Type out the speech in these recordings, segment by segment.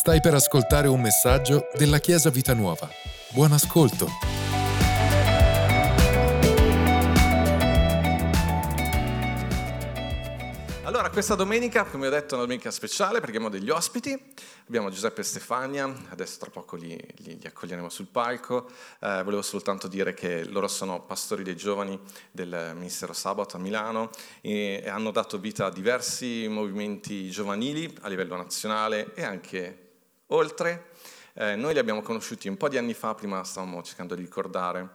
Stai per ascoltare un messaggio della Chiesa Vita Nuova. Buon ascolto. Allora, questa domenica, come ho detto, è una domenica speciale perché abbiamo degli ospiti. Abbiamo Giuseppe e Stefania, adesso tra poco li, li, li accoglieremo sul palco. Eh, volevo soltanto dire che loro sono pastori dei giovani del Ministero Sabato a Milano e, hanno dato vita a diversi movimenti giovanili a livello nazionale e anche oltre. Eh, noi li abbiamo conosciuti un po' di anni fa, prima stavamo cercando di ricordare,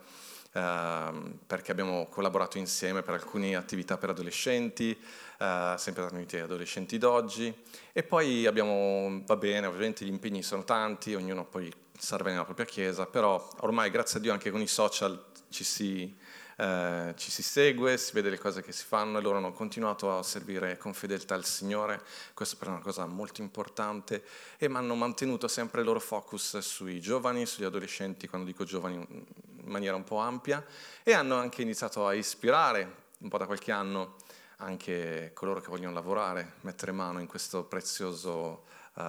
eh, perché abbiamo collaborato insieme per alcune attività per adolescenti, eh, sempre tramite adolescenti d'oggi, e poi abbiamo, va bene, ovviamente gli impegni sono tanti, ognuno poi serve nella propria chiesa, però ormai grazie a Dio anche con i social ci si eh, ci si segue, si vede le cose che si fanno e loro hanno continuato a servire con fedeltà il Signore, questo per una cosa molto importante, e hanno mantenuto sempre il loro focus sui giovani, sugli adolescenti, quando dico giovani in maniera un po' ampia, e hanno anche iniziato a ispirare un po' da qualche anno anche coloro che vogliono lavorare, mettere mano in questo prezioso uh,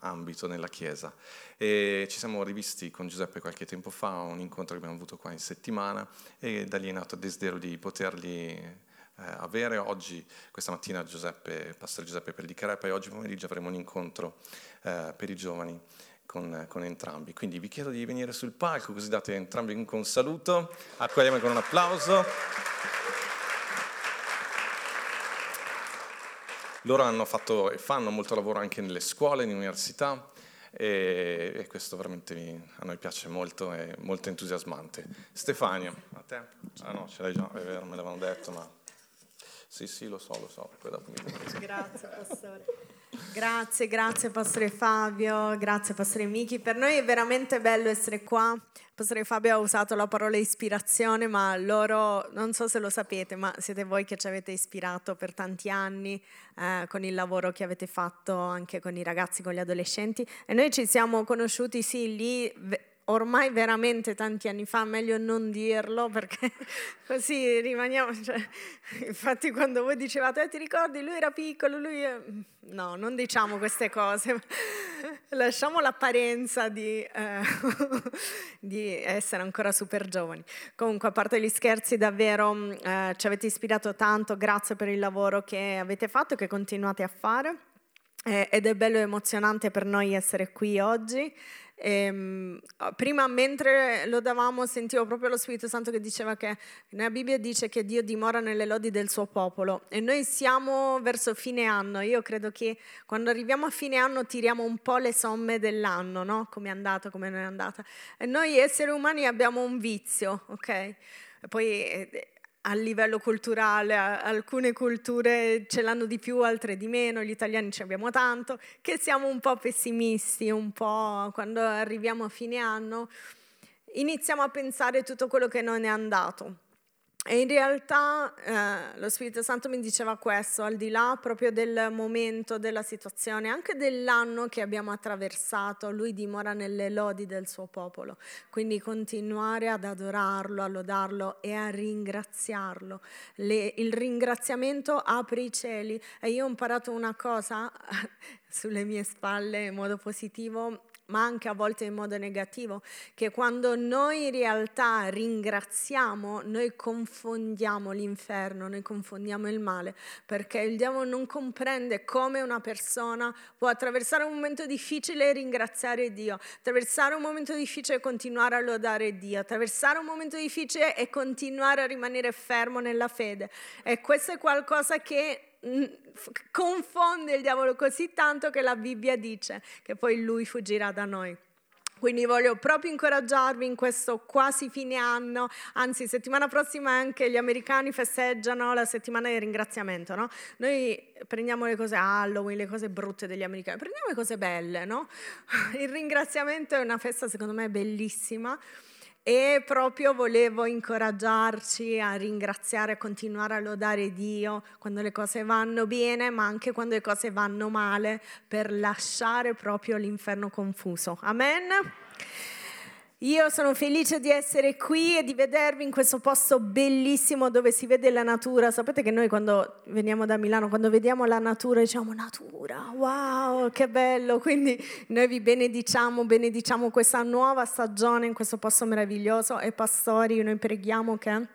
ambito nella Chiesa. E ci siamo rivisti con Giuseppe qualche tempo fa, un incontro che abbiamo avuto qua in settimana e da lì è nato il desiderio di poterli eh, avere. Oggi, questa mattina, Giuseppe, Pastore Giuseppe predicherà e oggi pomeriggio avremo un incontro eh, per i giovani con, con, entrambi. Quindi vi chiedo di venire sul palco così date entrambi un saluto, accogliamo con un applauso. Loro hanno fatto e fanno molto lavoro anche nelle scuole, nelle università e, e questo veramente mi, a noi piace molto, è molto entusiasmante. Stefania, a te? Ah no, ce l'hai già, è vero, me l'avevano detto, ma sì, sì, lo so, lo so. Grazie, Pastore. Grazie, grazie Pastore Fabio, grazie Pastore Michi. Per noi è veramente bello essere qua. Pastore Fabio ha usato la parola ispirazione, ma loro, non so se lo sapete, ma siete voi che ci avete ispirato per tanti anni eh, con il lavoro che avete fatto anche con i ragazzi, con gli adolescenti. E noi ci siamo conosciuti, sì, lì ormai veramente tanti anni fa, meglio non dirlo perché così rimaniamo. Cioè, infatti, quando voi dicevate, eh, ti ricordi, lui era piccolo, lui. È... No, non diciamo queste cose, lasciamo l'apparenza di, eh, di, essere ancora super giovani. Comunque, a parte gli scherzi, davvero eh, ci avete ispirato tanto, grazie per il lavoro che avete fatto e che continuate a fare. Eh, ed è bello e emozionante per noi essere qui oggi e, ehm, prima, mentre lo davamo, sentivo proprio lo Spirito Santo che diceva che nella Bibbia dice che Dio dimora nelle lodi del suo popolo e noi siamo verso fine anno. Io credo che quando arriviamo a fine anno tiriamo un po' le somme dell'anno, no? Come è andata, come non è andata. E noi esseri umani abbiamo un vizio, ok? Poi eh, a livello culturale, alcune culture ce l'hanno di più, altre di meno, gli italiani ce abbiamo tanto, che siamo un po' pessimisti, un po' quando arriviamo a fine anno iniziamo a pensare tutto quello che non è andato. E in realtà eh, lo Spirito Santo mi diceva questo, al di là proprio del momento, della situazione, anche dell'anno che abbiamo attraversato, lui dimora nelle lodi del suo popolo. Quindi continuare ad adorarlo, a lodarlo e a ringraziarlo. Le, il ringraziamento apre i cieli. E io ho imparato una cosa sulle mie spalle in modo positivo ma anche a volte in modo negativo, che quando noi in realtà ringraziamo, noi confondiamo l'inferno, noi confondiamo il male, perché il diavolo non comprende come una persona può attraversare un momento difficile e ringraziare Dio, attraversare un momento difficile e continuare a lodare Dio, attraversare un momento difficile e continuare a rimanere fermo nella fede. E questo è qualcosa che confonde il diavolo così tanto che la Bibbia dice che poi lui fuggirà da noi. Quindi voglio proprio incoraggiarvi in questo quasi fine anno, anzi settimana prossima anche gli americani festeggiano la settimana di ringraziamento, no? Noi prendiamo le cose Halloween, le cose brutte degli americani, prendiamo le cose belle, no? Il ringraziamento è una festa secondo me bellissima e proprio volevo incoraggiarci a ringraziare, a continuare a lodare Dio quando le cose vanno bene, ma anche quando le cose vanno male, per lasciare proprio l'inferno confuso. Amen. Io sono felice di essere qui e di vedervi in questo posto bellissimo dove si vede la natura. Sapete che noi quando veniamo da Milano, quando vediamo la natura, diciamo natura, wow, che bello. Quindi noi vi benediciamo, benediciamo questa nuova stagione in questo posto meraviglioso e pastori, noi preghiamo che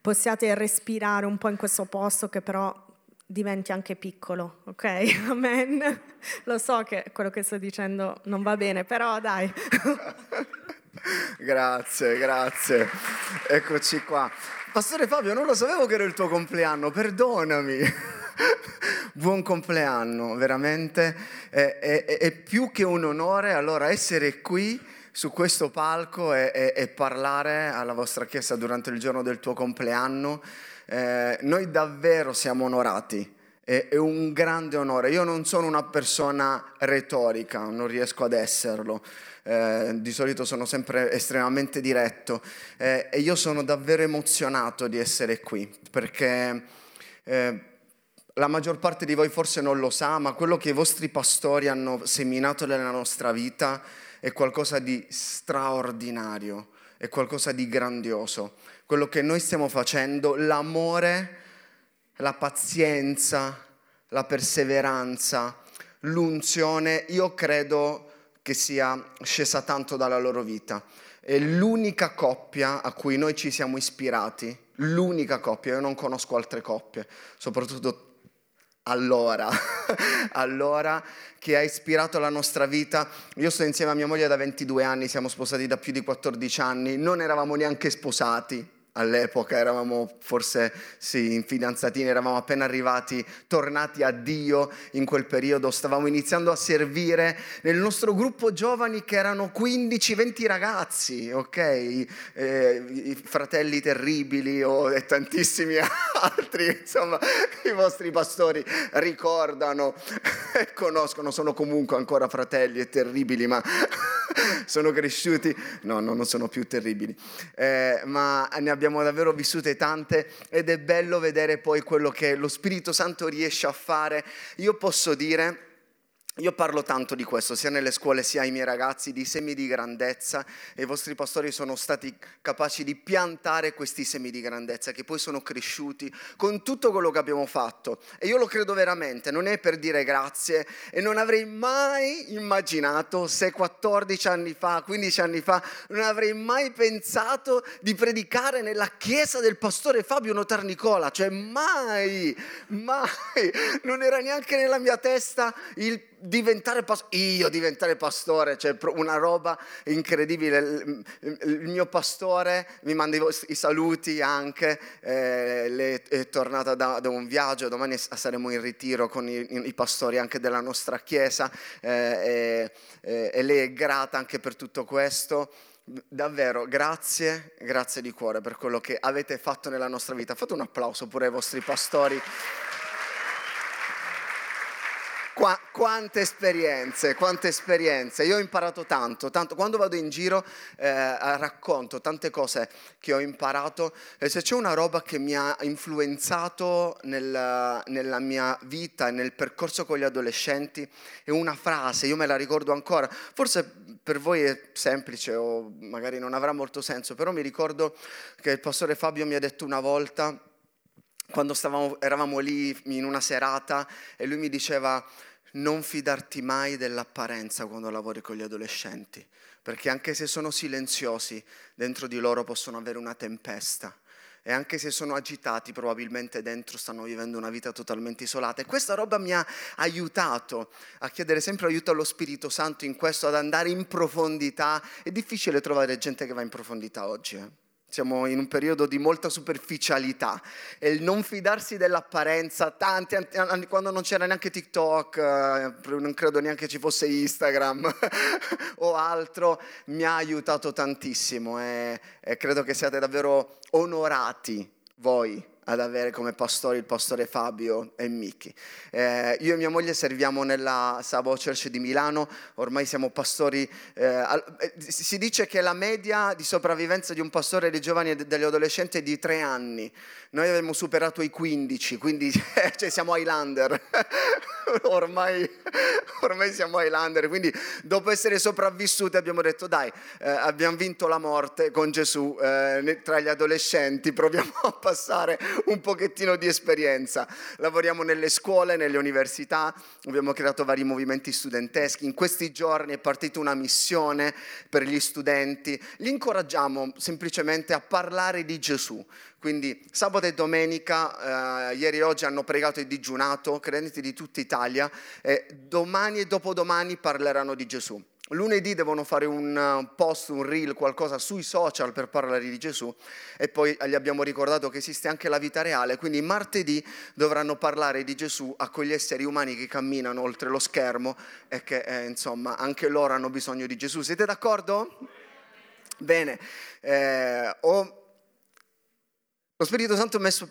possiate respirare un po' in questo posto che però diventi anche piccolo, ok? Amen. Lo so che quello che sto dicendo non va bene, però dai. grazie, grazie. Eccoci qua. Pastore Fabio, non lo sapevo che era il tuo compleanno, perdonami. Buon compleanno, veramente. È, è, è, più che un onore allora essere qui su questo palco e, e parlare alla vostra chiesa durante il giorno del tuo compleanno. Eh, noi davvero siamo onorati, è, un grande onore. Io non sono una persona retorica, non riesco ad esserlo. Eh, di solito sono sempre estremamente diretto eh, e io sono davvero emozionato di essere qui perché eh, la maggior parte di voi forse non lo sa, ma quello che i vostri pastori hanno seminato nella nostra vita è qualcosa di straordinario, è qualcosa di grandioso quello che noi stiamo facendo, l'amore, la pazienza, la perseveranza, l'unzione, io credo che sia scesa tanto dalla loro vita. È l'unica coppia a cui noi ci siamo ispirati, l'unica coppia, io non conosco altre coppie, soprattutto allora, allora che ha ispirato la nostra vita. Io sto insieme a mia moglie da 22 anni, siamo sposati da più di 14 anni, non eravamo neanche sposati, all'epoca eravamo forse sì, in fidanzatini, eravamo appena arrivati, tornati a Dio in quel periodo, stavamo iniziando a servire nel nostro gruppo giovani che erano 15-20 ragazzi, ok? Eh, I fratelli terribili o, e tantissimi altri, insomma, i vostri pastori ricordano e conoscono, sono comunque ancora fratelli e terribili, ma sono cresciuti, no, no, non sono più terribili, eh, ma ne abbiamo davvero vissute tante ed è bello vedere poi quello che lo Spirito Santo riesce a fare. Io posso dire io parlo tanto di questo, sia nelle scuole sia ai miei ragazzi, di semi di grandezza e i vostri pastori sono stati capaci di piantare questi semi di grandezza che poi sono cresciuti con tutto quello che abbiamo fatto. E io lo credo veramente, non è per dire grazie e non avrei mai immaginato se 14 anni fa, 15 anni fa, non avrei mai pensato di predicare nella chiesa del pastore Fabio Notarnicola, cioè mai, mai, non era neanche nella mia testa il diventare pastore, io diventare pastore, cioè una roba incredibile. Il mio pastore mi manda i saluti anche, eh, è tornata da, un viaggio, domani saremo in ritiro con i, pastori anche della nostra chiesa eh, e, e lei è grata anche per tutto questo. Davvero, grazie, grazie di cuore per quello che avete fatto nella nostra vita. Fate un applauso pure ai vostri pastori. Qua, quante esperienze, quante esperienze. Io ho imparato tanto, tanto. Quando vado in giro eh, racconto tante cose che ho imparato. E se c'è una roba che mi ha influenzato nella, nella mia vita e nel percorso con gli adolescenti, è una frase, io me la ricordo ancora. Forse per voi è semplice o magari non avrà molto senso, però mi ricordo che il pastore Fabio mi ha detto una volta quando stavamo, eravamo lì in una serata e lui mi diceva non fidarti mai dell'apparenza quando lavori con gli adolescenti, perché anche se sono silenziosi, dentro di loro possono avere una tempesta. E anche se sono agitati, probabilmente dentro stanno vivendo una vita totalmente isolata. E questa roba mi ha aiutato a chiedere sempre aiuto allo Spirito Santo in questo, ad andare in profondità. È difficile trovare gente che va in profondità oggi. Eh? Siamo in un periodo di molta superficialità. E il non fidarsi dell'apparenza, tanti anni quando non c'era neanche TikTok, eh, non credo neanche ci fosse Instagram o altro, mi ha aiutato tantissimo. E, e credo che siate davvero onorati voi ad avere come pastori il pastore Fabio e Miki. Eh, io e mia moglie serviamo nella Sabo Church di Milano, ormai siamo pastori, eh, eh si dice che la media di sopravvivenza di un pastore dei giovani e degli adolescenti è di tre anni, noi abbiamo superato i 15, quindi cioè, siamo Highlander, ormai, ormai, siamo Highlander, quindi dopo essere sopravvissuti abbiamo detto dai, eh, abbiamo vinto la morte con Gesù eh, tra gli adolescenti, proviamo a passare un pochettino di esperienza. Lavoriamo nelle scuole, nelle università, abbiamo creato vari movimenti studenteschi. In questi giorni è partita una missione per gli studenti. Li incoraggiamo semplicemente a parlare di Gesù. Quindi sabato e domenica, eh, ieri e oggi hanno pregato e digiunato, credenti di tutta Italia, e domani e dopodomani parleranno di Gesù. Lunedì devono fare un post, un reel, qualcosa sui social per parlare di Gesù e poi gli abbiamo ricordato che esiste anche la vita reale, quindi martedì dovranno parlare di Gesù a quegli esseri umani che camminano oltre lo schermo e che eh, insomma anche loro hanno bisogno di Gesù. Siete d'accordo? Bene, eh, ho lo Spirito Santo ha messo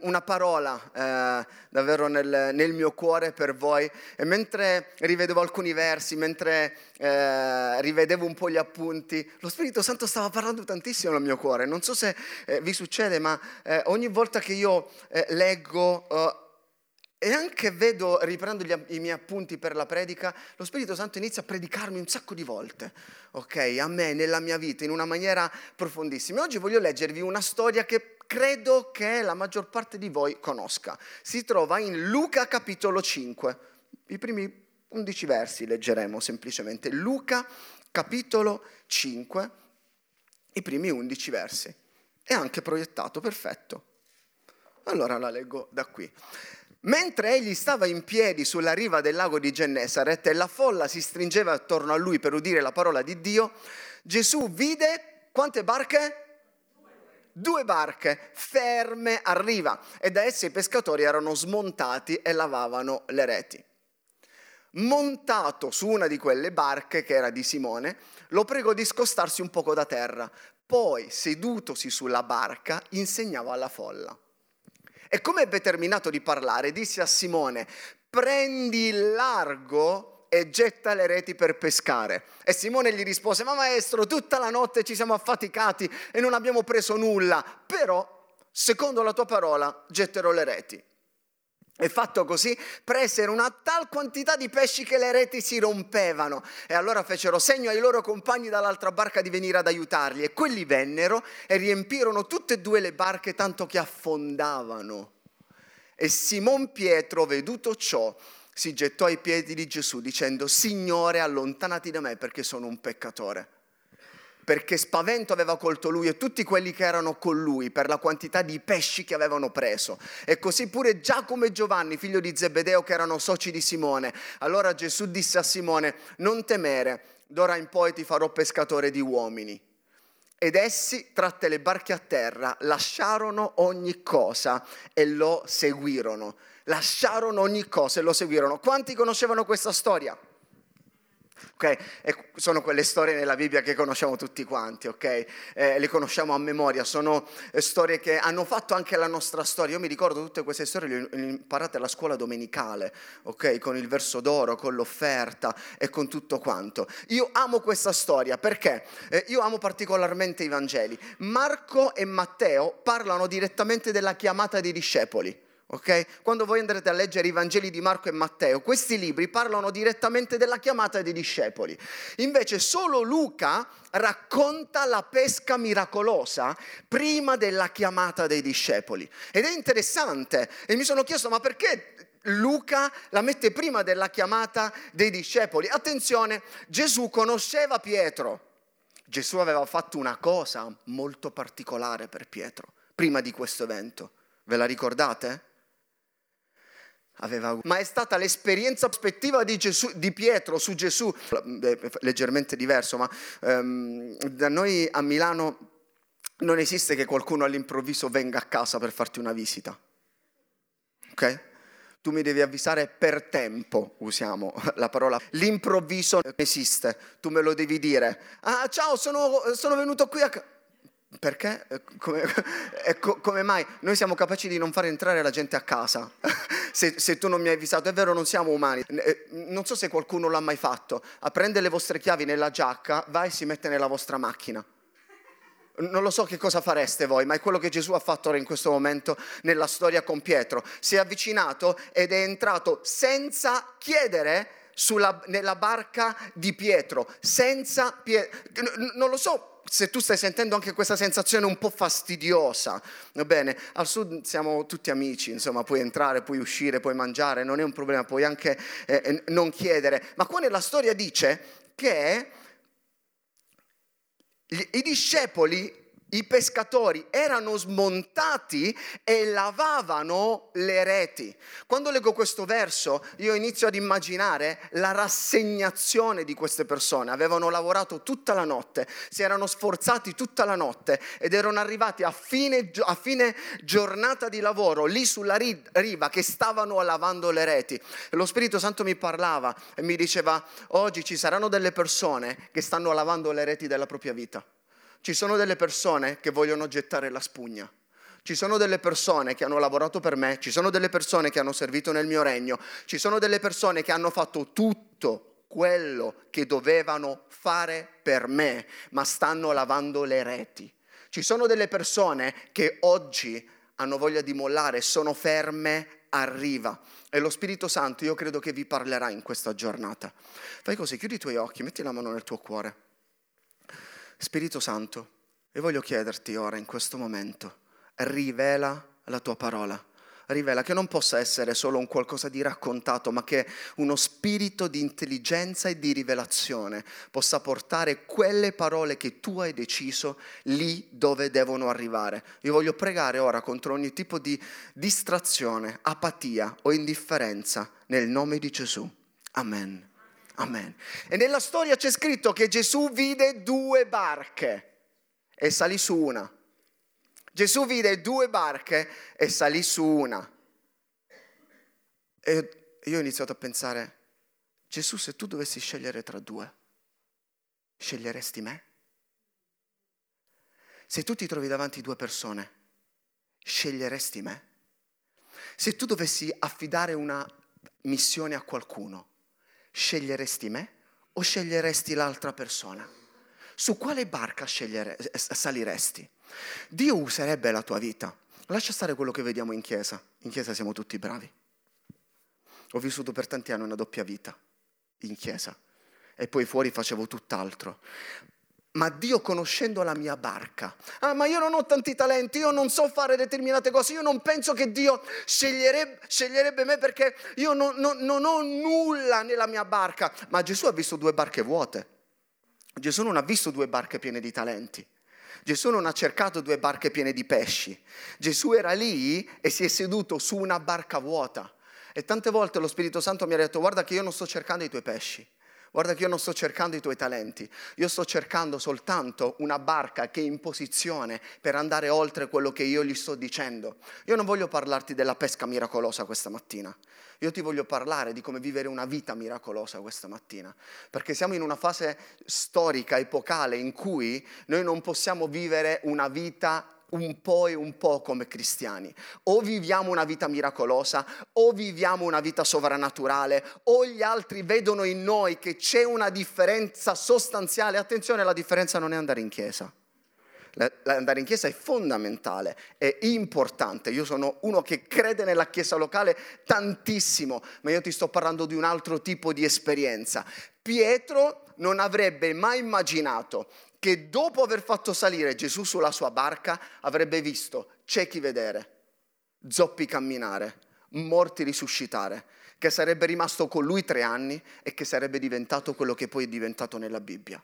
una parola eh, davvero nel, nel, mio cuore per voi e mentre rivedevo alcuni versi, mentre eh, rivedevo un po' gli appunti, lo Spirito Santo stava parlando tantissimo nel mio cuore. Non so se eh, vi succede, ma eh, ogni volta che io eh, leggo eh, e anche vedo, riprendo gli, i miei appunti per la predica, lo Spirito Santo inizia a predicarmi un sacco di volte, ok? A me, nella mia vita, in una maniera profondissima. Oggi voglio leggervi una storia che credo che la maggior parte di voi conosca. Si trova in Luca capitolo 5. I primi 11 versi leggeremo semplicemente. Luca capitolo 5, i primi 11 versi. È anche proiettato, perfetto. Allora la leggo da qui. Mentre egli stava in piedi sulla riva del lago di Gennesaret e la folla si stringeva attorno a lui per udire la parola di Dio, Gesù vide quante barche? due barche ferme a riva e da esse i pescatori erano smontati e lavavano le reti. Montato su una di quelle barche, che era di Simone, lo pregò di scostarsi un poco da terra. Poi, sedutosi sulla barca, insegnava alla folla. E come ebbe terminato di parlare, disse a Simone, prendi il largo e getta le reti per pescare. E Simone gli rispose, ma maestro, tutta la notte ci siamo affaticati e non abbiamo preso nulla, però, secondo la tua parola, getterò le reti. E fatto così, presero una tal quantità di pesci che le reti si rompevano. E allora fecero segno ai loro compagni dall'altra barca di venire ad aiutarli. E quelli vennero e riempirono tutte e due le barche tanto che affondavano. E Simon Pietro, veduto ciò, si gettò ai piedi di Gesù dicendo, Signore, allontanati da me perché sono un peccatore. Perché spavento aveva colto lui e tutti quelli che erano con lui per la quantità di pesci che avevano preso. E così pure Giacomo e Giovanni, figlio di Zebedeo, che erano soci di Simone. Allora Gesù disse a Simone, non temere, d'ora in poi ti farò pescatore di uomini. Ed essi, tratte le barche a terra, lasciarono ogni cosa e lo seguirono lasciarono ogni cosa e lo seguirono. Quanti conoscevano questa storia? Okay? sono quelle storie nella Bibbia che conosciamo tutti quanti, ok? Eh, le conosciamo a memoria, sono eh, storie che hanno fatto anche la nostra storia. Io mi ricordo tutte queste storie, le ho imparate alla scuola domenicale, ok? Con il verso d'oro, con l'offerta e con tutto quanto. Io amo questa storia perché eh, io amo particolarmente i Vangeli. Marco e Matteo parlano direttamente della chiamata dei discepoli. Okay? Quando voi andrete a leggere i Vangeli di Marco e Matteo, questi libri parlano direttamente della chiamata dei discepoli. Invece solo Luca racconta la pesca miracolosa prima della chiamata dei discepoli. Ed è interessante e mi sono chiesto ma perché Luca la mette prima della chiamata dei discepoli? Attenzione, Gesù conosceva Pietro. Gesù aveva fatto una cosa molto particolare per Pietro prima di questo evento. Ve la ricordate? Aveva avuto. Ma è stata l'esperienza prospettiva di, Gesù, di Pietro su Gesù, leggermente diverso, ma um, da noi a Milano non esiste che qualcuno all'improvviso venga a casa per farti una visita. Ok? Tu mi devi avvisare per tempo, usiamo la parola. L'improvviso non esiste, tu me lo devi dire. Ah, ciao, sono, sono venuto qui a... Perché? Eh, come, co- come, mai? Noi siamo capaci di non far entrare la gente a casa se, se, tu non mi hai avvisato. È vero, non siamo umani. Eh, non so se qualcuno l'ha mai fatto. A prende le vostre chiavi nella giacca, va e si mette nella vostra macchina. Non lo so che cosa fareste voi, ma è quello che Gesù ha fatto ora in questo momento nella storia con Pietro. Si è avvicinato ed è entrato senza chiedere sulla, nella barca di Pietro, senza Pietro. Non lo so se tu stai sentendo anche questa sensazione un po' fastidiosa, va bene? Al sud siamo tutti amici, insomma, puoi entrare, puoi uscire, puoi mangiare, non è un problema, puoi anche eh, eh non chiedere. Ma qua nella storia dice che i discepoli i pescatori erano smontati e lavavano le reti. Quando leggo questo verso io inizio ad immaginare la rassegnazione di queste persone. Avevano lavorato tutta la notte, si erano sforzati tutta la notte ed erano arrivati a fine, a fine giornata di lavoro lì sulla riva che stavano lavando le reti. Lo Spirito Santo mi parlava e mi diceva oggi ci saranno delle persone che stanno lavando le reti della propria vita. Ci sono delle persone che vogliono gettare la spugna. Ci sono delle persone che hanno lavorato per me, ci sono delle persone che hanno servito nel mio regno, ci sono delle persone che hanno fatto tutto quello che dovevano fare per me, ma stanno lavando le reti. Ci sono delle persone che oggi hanno voglia di mollare, sono ferme a riva. E lo Spirito Santo io credo che vi parlerà in questa giornata. Fai così, chiudi i tuoi occhi, metti la mano nel tuo cuore. Spirito Santo, io voglio chiederti ora, in questo momento, rivela la tua parola. Rivela che non possa essere solo un qualcosa di raccontato, ma che uno spirito di intelligenza e di rivelazione possa portare quelle parole che tu hai deciso lì dove devono arrivare. Io voglio pregare ora contro ogni tipo di distrazione, apatia o indifferenza nel nome di Gesù. Amen. Amen. E nella storia c'è scritto che Gesù vide due barche e salì su una. Gesù vide due barche e salì su una. E io ho iniziato a pensare, Gesù se tu dovessi scegliere tra due, sceglieresti me? Se tu ti trovi davanti due persone, sceglieresti me? Se tu dovessi affidare una missione a qualcuno, sceglieresti me o sceglieresti l'altra persona? Su quale barca scegliere, saliresti? Dio userebbe la tua vita. Lascia stare quello che vediamo in chiesa. In chiesa siamo tutti bravi. Ho vissuto per tanti anni una doppia vita in chiesa e poi fuori facevo tutt'altro ma Dio conoscendo la mia barca, ah ma io non ho tanti talenti, io non so fare determinate cose, io non penso che Dio sceglierebbe, sceglierebbe me perché io non, non, non ho nulla nella mia barca, ma Gesù ha visto due barche vuote, Gesù non ha visto due barche piene di talenti. Gesù non ha cercato due barche piene di pesci. Gesù era lì e si è seduto su una barca vuota. E tante volte lo Spirito Santo mi ha detto guarda che io non sto cercando i tuoi pesci. Guarda che io non sto cercando i tuoi talenti, io sto cercando soltanto una barca che è in posizione per andare oltre quello che io gli sto dicendo. Io non voglio parlarti della pesca miracolosa questa mattina, io ti voglio parlare di come vivere una vita miracolosa questa mattina, perché siamo in una fase storica, epocale, in cui noi non possiamo vivere una vita un po' e un po' come cristiani. O viviamo una vita miracolosa, o viviamo una vita sovrannaturale, o gli altri vedono in noi che c'è una differenza sostanziale. Attenzione, la differenza non è andare in chiesa. Andare in chiesa è fondamentale, è importante. Io sono uno che crede nella chiesa locale tantissimo, ma io ti sto parlando di un altro tipo di esperienza. Pietro non avrebbe mai immaginato che dopo aver fatto salire Gesù sulla sua barca avrebbe visto ciechi vedere, zoppi camminare, morti risuscitare, che sarebbe rimasto con lui tre anni e che sarebbe diventato quello che poi è diventato nella Bibbia.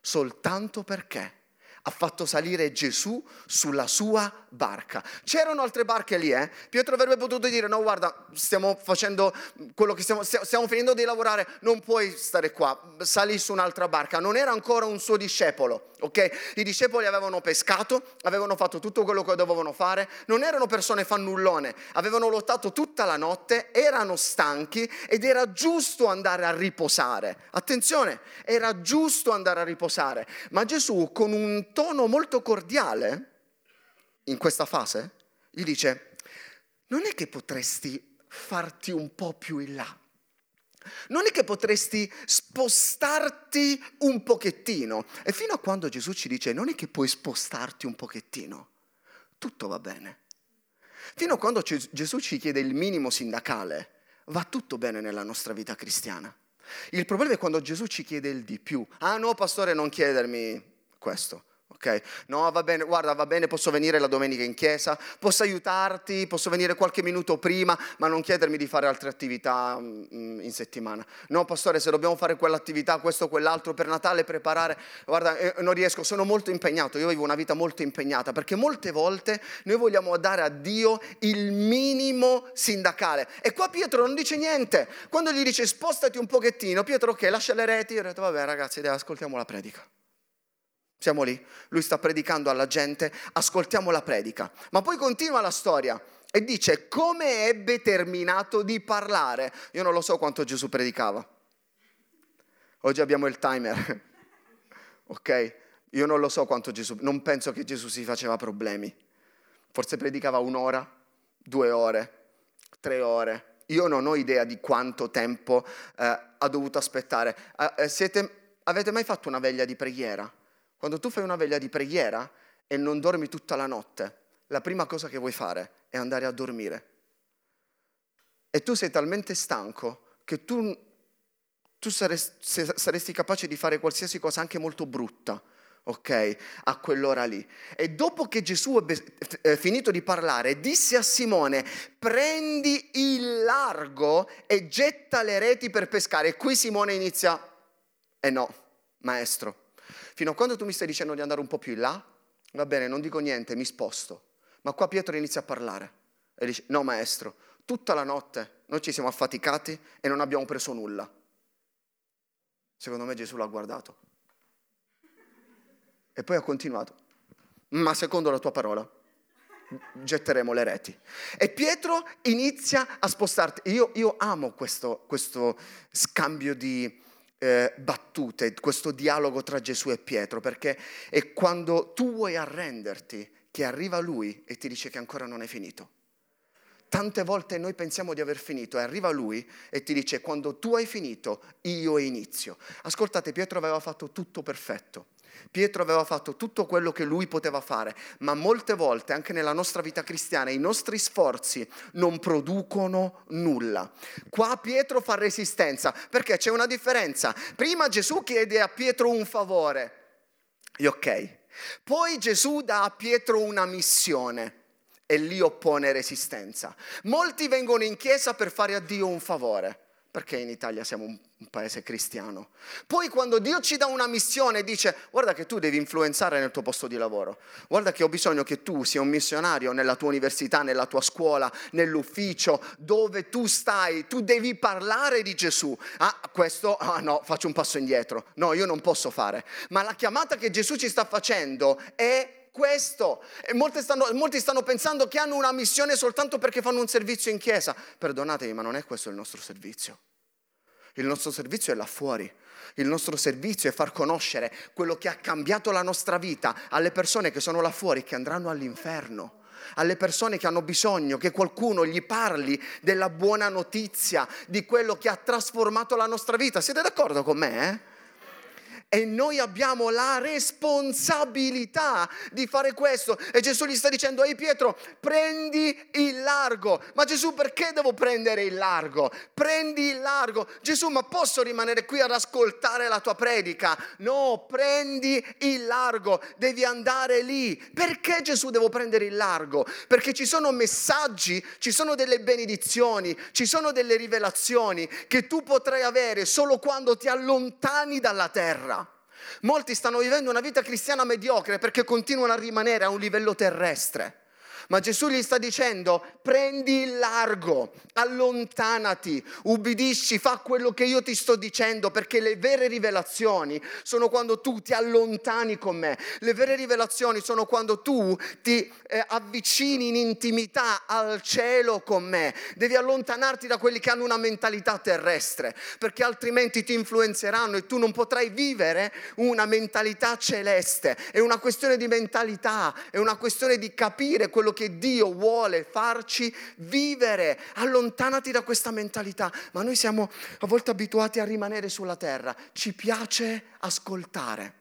Soltanto perché ha fatto salire Gesù sulla sua barca. C'erano altre barche lì, eh? Pietro avrebbe potuto dire, no guarda, stiamo facendo quello che stiamo, stiamo finendo di lavorare, non puoi stare qua, sali su un'altra barca. Non era ancora un suo discepolo, ok? I discepoli avevano pescato, avevano fatto tutto quello che dovevano fare, non erano persone fannullone, avevano lottato tutta la notte, erano stanchi ed era giusto andare a riposare. Attenzione, era giusto andare a riposare, ma Gesù con un tono molto cordiale, in questa fase, gli dice, non è che potresti farti un po' più in là? Non è che potresti spostarti un pochettino? E fino a quando Gesù ci dice, non è che puoi spostarti un pochettino, tutto va bene. Fino a quando Gesù ci chiede il minimo sindacale, va tutto bene nella nostra vita cristiana. Il problema è quando Gesù ci chiede il di più. Ah no, pastore, non chiedermi questo ok? No, va bene, guarda, va bene, posso venire la domenica in chiesa, posso aiutarti, posso venire qualche minuto prima, ma non chiedermi di fare altre attività mm, in settimana. No, pastore, se dobbiamo fare quell'attività, questo o quell'altro per Natale, preparare, guarda, eh, non riesco, sono molto impegnato, io vivo una vita molto impegnata, perché molte volte noi vogliamo dare a Dio il minimo sindacale. E qua Pietro non dice niente. Quando gli dice spostati un pochettino, Pietro ok, lascia le reti, io ho detto vabbè ragazzi, dai, ascoltiamo la predica. Siamo lì, lui sta predicando alla gente, ascoltiamo la predica. Ma poi continua la storia e dice come ebbe terminato di parlare. Io non lo so quanto Gesù predicava. Oggi abbiamo il timer, ok? Io non lo so quanto Gesù, non penso che Gesù si faceva problemi. Forse predicava un'ora, due ore, tre ore. Io non ho idea di quanto tempo eh, ha dovuto aspettare. Eh, siete, avete mai fatto una veglia di preghiera? Quando tu fai una veglia di preghiera e non dormi tutta la notte, la prima cosa che vuoi fare è andare a dormire. E tu sei talmente stanco che tu, tu saresti, saresti capace di fare qualsiasi cosa, anche molto brutta, ok? A quell'ora lì. E dopo che Gesù ebbe finito di parlare, disse a Simone, prendi il largo e getta le reti per pescare. E qui Simone inizia, eh no, maestro, Fino a quando tu mi stai dicendo di andare un po' più in là, va bene, non dico niente, mi sposto. Ma qua Pietro inizia a parlare e dice, no maestro, tutta la notte noi ci siamo affaticati e non abbiamo preso nulla. Secondo me Gesù l'ha guardato. E poi ha continuato, ma secondo la tua parola getteremo le reti. E Pietro inizia a spostarti. Io, io amo questo, questo scambio di, eh, battute, questo dialogo tra Gesù e Pietro, perché è quando tu vuoi arrenderti che arriva lui e ti dice che ancora non è finito. Tante volte noi pensiamo di aver finito e arriva lui e ti dice quando tu hai finito io inizio. Ascoltate, Pietro aveva fatto tutto perfetto. Pietro aveva fatto tutto quello che lui poteva fare, ma molte volte anche nella nostra vita cristiana i nostri sforzi non producono nulla. Qua Pietro fa resistenza perché c'è una differenza. Prima Gesù chiede a Pietro un favore, e ok. Poi Gesù dà a Pietro una missione e lì oppone resistenza. Molti vengono in chiesa per fare a Dio un favore perché in Italia siamo un, paese cristiano. Poi quando Dio ci dà una missione dice guarda che tu devi influenzare nel tuo posto di lavoro, guarda che ho bisogno che tu sia un missionario nella tua università, nella tua scuola, nell'ufficio, dove tu stai, tu devi parlare di Gesù. Ah, questo, ah no, faccio un passo indietro, no, io non posso fare. Ma la chiamata che Gesù ci sta facendo è questo. E molti stanno, molti stanno, pensando che hanno una missione soltanto perché fanno un servizio in chiesa. Perdonatemi, ma non è questo il nostro servizio. Il nostro servizio è là fuori. Il nostro servizio è far conoscere quello che ha cambiato la nostra vita alle persone che sono là fuori, che andranno all'inferno alle persone che hanno bisogno che qualcuno gli parli della buona notizia, di quello che ha trasformato la nostra vita. Siete d'accordo con me? Eh? E noi abbiamo la responsabilità di fare questo. E Gesù gli sta dicendo, ehi Pietro, prendi il largo. Ma Gesù perché devo prendere il largo? Prendi il largo. Gesù, ma posso rimanere qui ad ascoltare la tua predica? No, prendi il largo, devi andare lì. Perché Gesù devo prendere il largo? Perché ci sono messaggi, ci sono delle benedizioni, ci sono delle rivelazioni che tu potrai avere solo quando ti allontani dalla terra. Molti stanno vivendo una vita cristiana mediocre perché continuano a rimanere a un livello terrestre. Ma Gesù gli sta dicendo, prendi il largo, allontanati, ubbidisci, fa quello che io ti sto dicendo, perché le vere rivelazioni sono quando tu ti allontani con me. Le vere rivelazioni sono quando tu ti eh, avvicini in intimità al cielo con me. Devi allontanarti da quelli che hanno una mentalità terrestre, perché altrimenti ti influenzeranno e tu non potrai vivere una mentalità celeste. È una questione di mentalità, è una questione di capire quello che Dio vuole farci vivere. Allontanati da questa mentalità. Ma noi siamo a volte abituati a rimanere sulla terra. Ci piace ascoltare.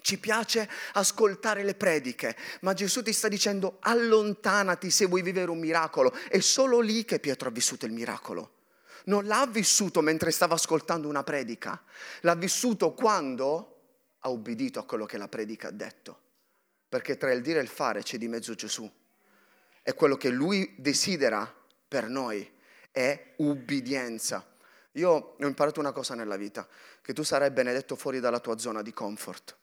Ci piace ascoltare le prediche, ma Gesù ti sta dicendo allontanati se vuoi vivere un miracolo. È solo lì che Pietro ha vissuto il miracolo. Non l'ha vissuto mentre stava ascoltando una predica, l'ha vissuto quando ha ubbidito a quello che la predica ha detto. Perché tra il dire e il fare c'è di mezzo Gesù. E quello che lui desidera per noi è ubbidienza. Io ho imparato una cosa nella vita, che tu sarai benedetto fuori dalla tua zona di comfort.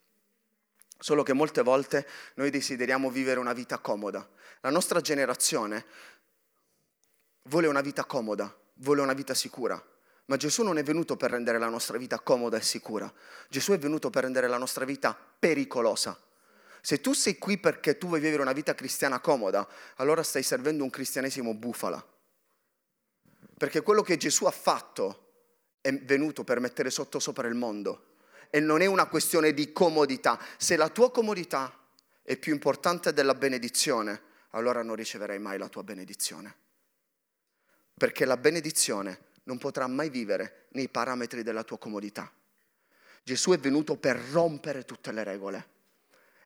Solo che molte volte noi desideriamo vivere una vita comoda. La nostra generazione vuole una vita comoda, vuole una vita sicura. Ma Gesù non è venuto per rendere la nostra vita comoda e sicura. Gesù è venuto per rendere la nostra vita pericolosa. Se tu sei qui perché tu vuoi vivere una vita cristiana comoda, allora stai servendo un cristianesimo bufala. Perché quello che Gesù ha fatto è venuto per mettere sotto sopra il mondo e non è una questione di comodità. Se la tua comodità è più importante della benedizione, allora non riceverai mai la tua benedizione. Perché la benedizione non potrà mai vivere nei parametri della tua comodità. Gesù è venuto per rompere tutte le regole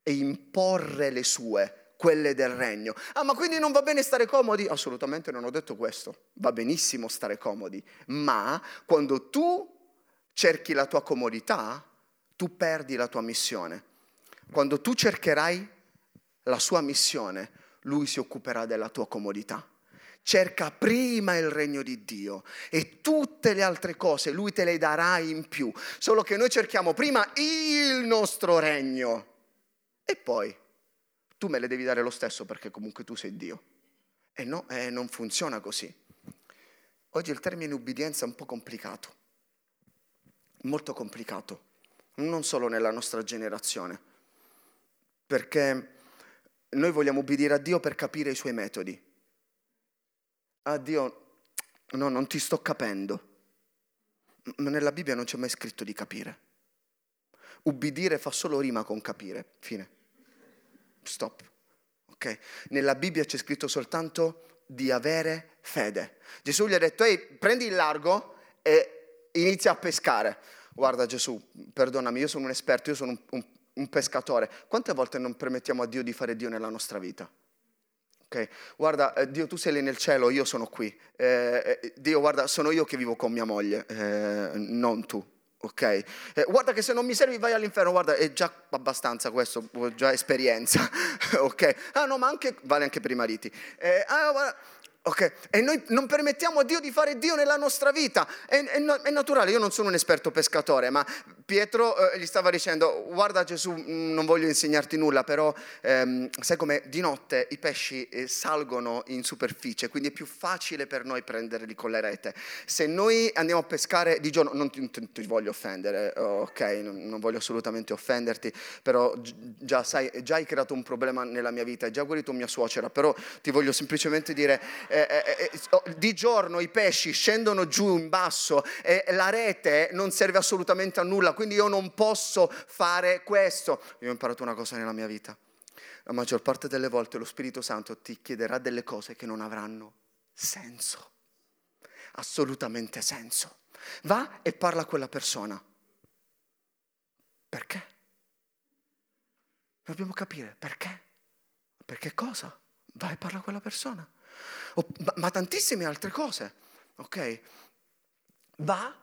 e imporre le sue, quelle del regno. Ah, ma quindi non va bene stare comodi? Assolutamente non ho detto questo. Va benissimo stare comodi, ma quando tu cerchi la tua comodità, tu perdi la tua missione. Quando tu cercherai la sua missione, lui si occuperà della tua comodità. Cerca prima il regno di Dio e tutte le altre cose lui te le darà in più. Solo che noi cerchiamo prima il nostro regno e poi tu me le devi dare lo stesso perché comunque tu sei Dio. E no, eh, non funziona così. Oggi il termine ubbidienza è un po' complicato, molto complicato non solo nella nostra generazione, perché noi vogliamo ubbidire a Dio per capire i suoi metodi. A Dio, no, non ti sto capendo, ma nella Bibbia non c'è mai scritto di capire. Ubbidire fa solo rima con capire, fine. Stop. Ok? Nella Bibbia c'è scritto soltanto di avere fede. Gesù gli ha detto, ehi, prendi il largo e inizia a pescare guarda Gesù, perdonami, io sono un esperto, io sono un, un, un pescatore. Quante volte non permettiamo a Dio di fare Dio nella nostra vita? Okay. Guarda, eh, Dio, tu sei lì nel cielo, io sono qui. Eh, eh, Dio, guarda, sono io che vivo con mia moglie, eh, non tu. Ok? Eh, guarda che se non mi servi vai all'inferno, guarda, è già abbastanza questo, ho già esperienza. ok? Ah no, ma anche, vale anche per i mariti. Eh, ah, guarda, Okay. E noi non permettiamo a Dio di fare Dio nella nostra vita. È, è, è naturale, io non sono un esperto pescatore, ma Pietro eh, gli stava dicendo, guarda Gesù, mm, non voglio insegnarti nulla, però ehm, sai come di notte i pesci eh, salgono in superficie, quindi è più facile per noi prenderli con le rete. Se noi andiamo a pescare di giorno, non ti, non ti voglio offendere, ok, non, non, voglio assolutamente offenderti, però già, sai, già hai creato un problema nella mia vita, hai già guarito mia suocera, però ti voglio semplicemente dire... Eh, eh, eh, oh, di giorno i pesci scendono giù in basso e la rete non serve assolutamente a nulla, quindi io non posso fare questo. Io ho imparato una cosa nella mia vita. La maggior parte delle volte lo Spirito Santo ti chiederà delle cose che non avranno senso, assolutamente senso. Va e parla a quella persona. Perché? Dobbiamo capire perché. Perché cosa? Vai e parla a quella persona ma, ma tantissime altre cose, ok? Va,